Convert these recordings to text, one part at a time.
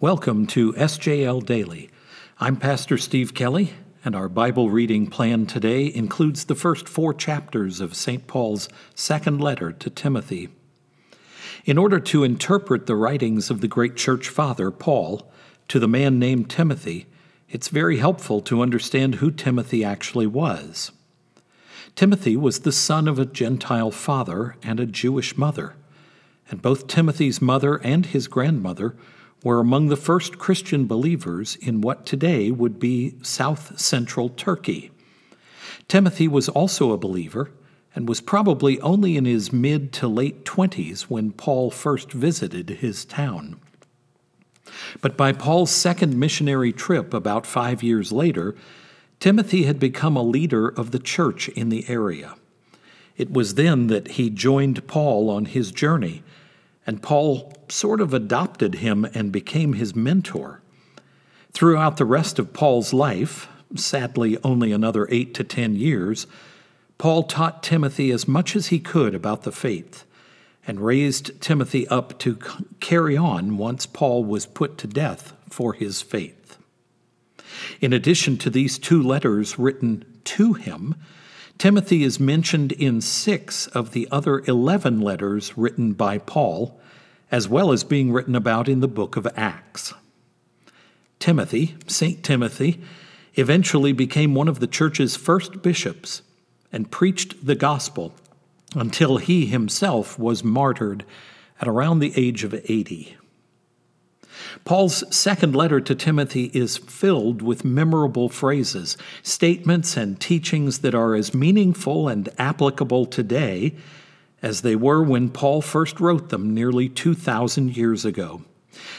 Welcome to SJL Daily. I'm Pastor Steve Kelley, and our Bible reading plan today includes the first four chapters of St. Paul's second letter to Timothy. In order to interpret the writings of the great church father, Paul, to the man named Timothy, it's very helpful to understand who Timothy actually was. Timothy was the son of a Gentile father and a Jewish mother, and both Timothy's mother and his grandmother were among the first Christian believers in what today would be south central Turkey. Timothy was also a believer and was probably only in his mid to late 20s when Paul first visited his town. But by Paul's second missionary trip about five years later, Timothy had become a leader of the church in the area. It was then that he joined Paul on his journey and Paul sort of adopted him and became his mentor. Throughout the rest of Paul's life, sadly only another eight to ten years, Paul taught Timothy as much as he could about the faith and raised Timothy up to carry on once Paul was put to death for his faith. In addition to these two letters written to him, Timothy is mentioned in six of the other 11 letters written by Paul, as well as being written about in the book of Acts. Timothy, St. Timothy, eventually became one of the church's first bishops and preached the gospel until he himself was martyred at around the age of 80. Paul's second letter to Timothy is filled with memorable phrases, statements, and teachings that are as meaningful and applicable today as they were when Paul first wrote them nearly 2,000 years ago.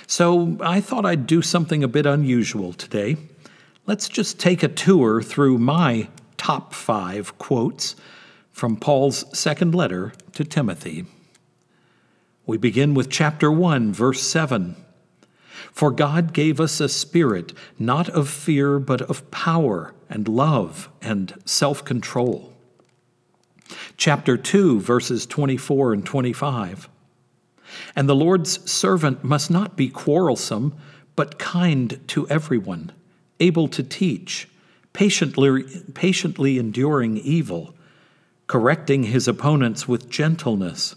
So I thought I'd do something a bit unusual today. Let's just take a tour through my top five quotes from Paul's second letter to Timothy. We begin with chapter 1, verse 7. For God gave us a spirit not of fear, but of power and love and self control. Chapter 2, verses 24 and 25. And the Lord's servant must not be quarrelsome, but kind to everyone, able to teach, patiently, patiently enduring evil, correcting his opponents with gentleness.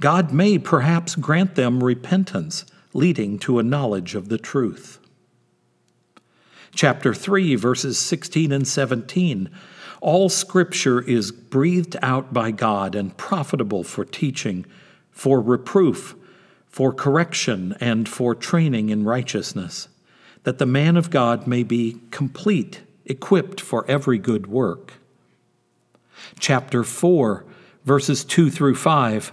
God may perhaps grant them repentance leading to a knowledge of the truth. Chapter 3, verses 16 and 17. All scripture is breathed out by God and profitable for teaching, for reproof, for correction, and for training in righteousness, that the man of God may be complete, equipped for every good work. Chapter 4, verses 2 through 5.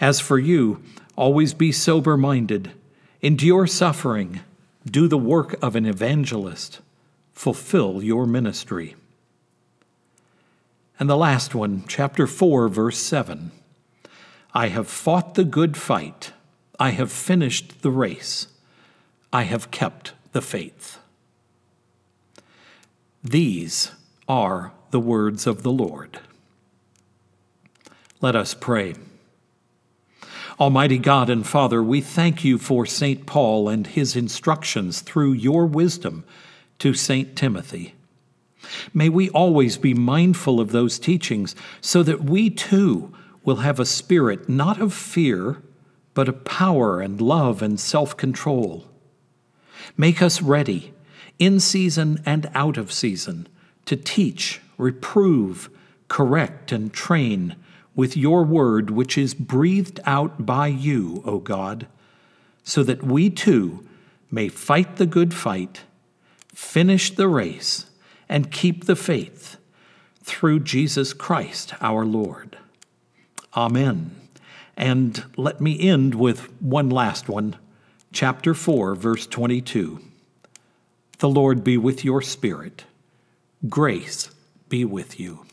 As for you, Always be sober minded, endure suffering, do the work of an evangelist, fulfill your ministry. And the last one, chapter 4, verse 7 I have fought the good fight, I have finished the race, I have kept the faith. These are the words of the Lord. Let us pray. Almighty God and Father, we thank you for St. Paul and his instructions through your wisdom to St. Timothy. May we always be mindful of those teachings so that we too will have a spirit not of fear, but of power and love and self control. Make us ready, in season and out of season, to teach, reprove, correct, and train with your word, which is breathed out by you, O God, so that we too may fight the good fight, finish the race, and keep the faith through Jesus Christ our Lord. Amen. And let me end with one last one, chapter 4, verse 22. The Lord be with your spirit. Grace be with you.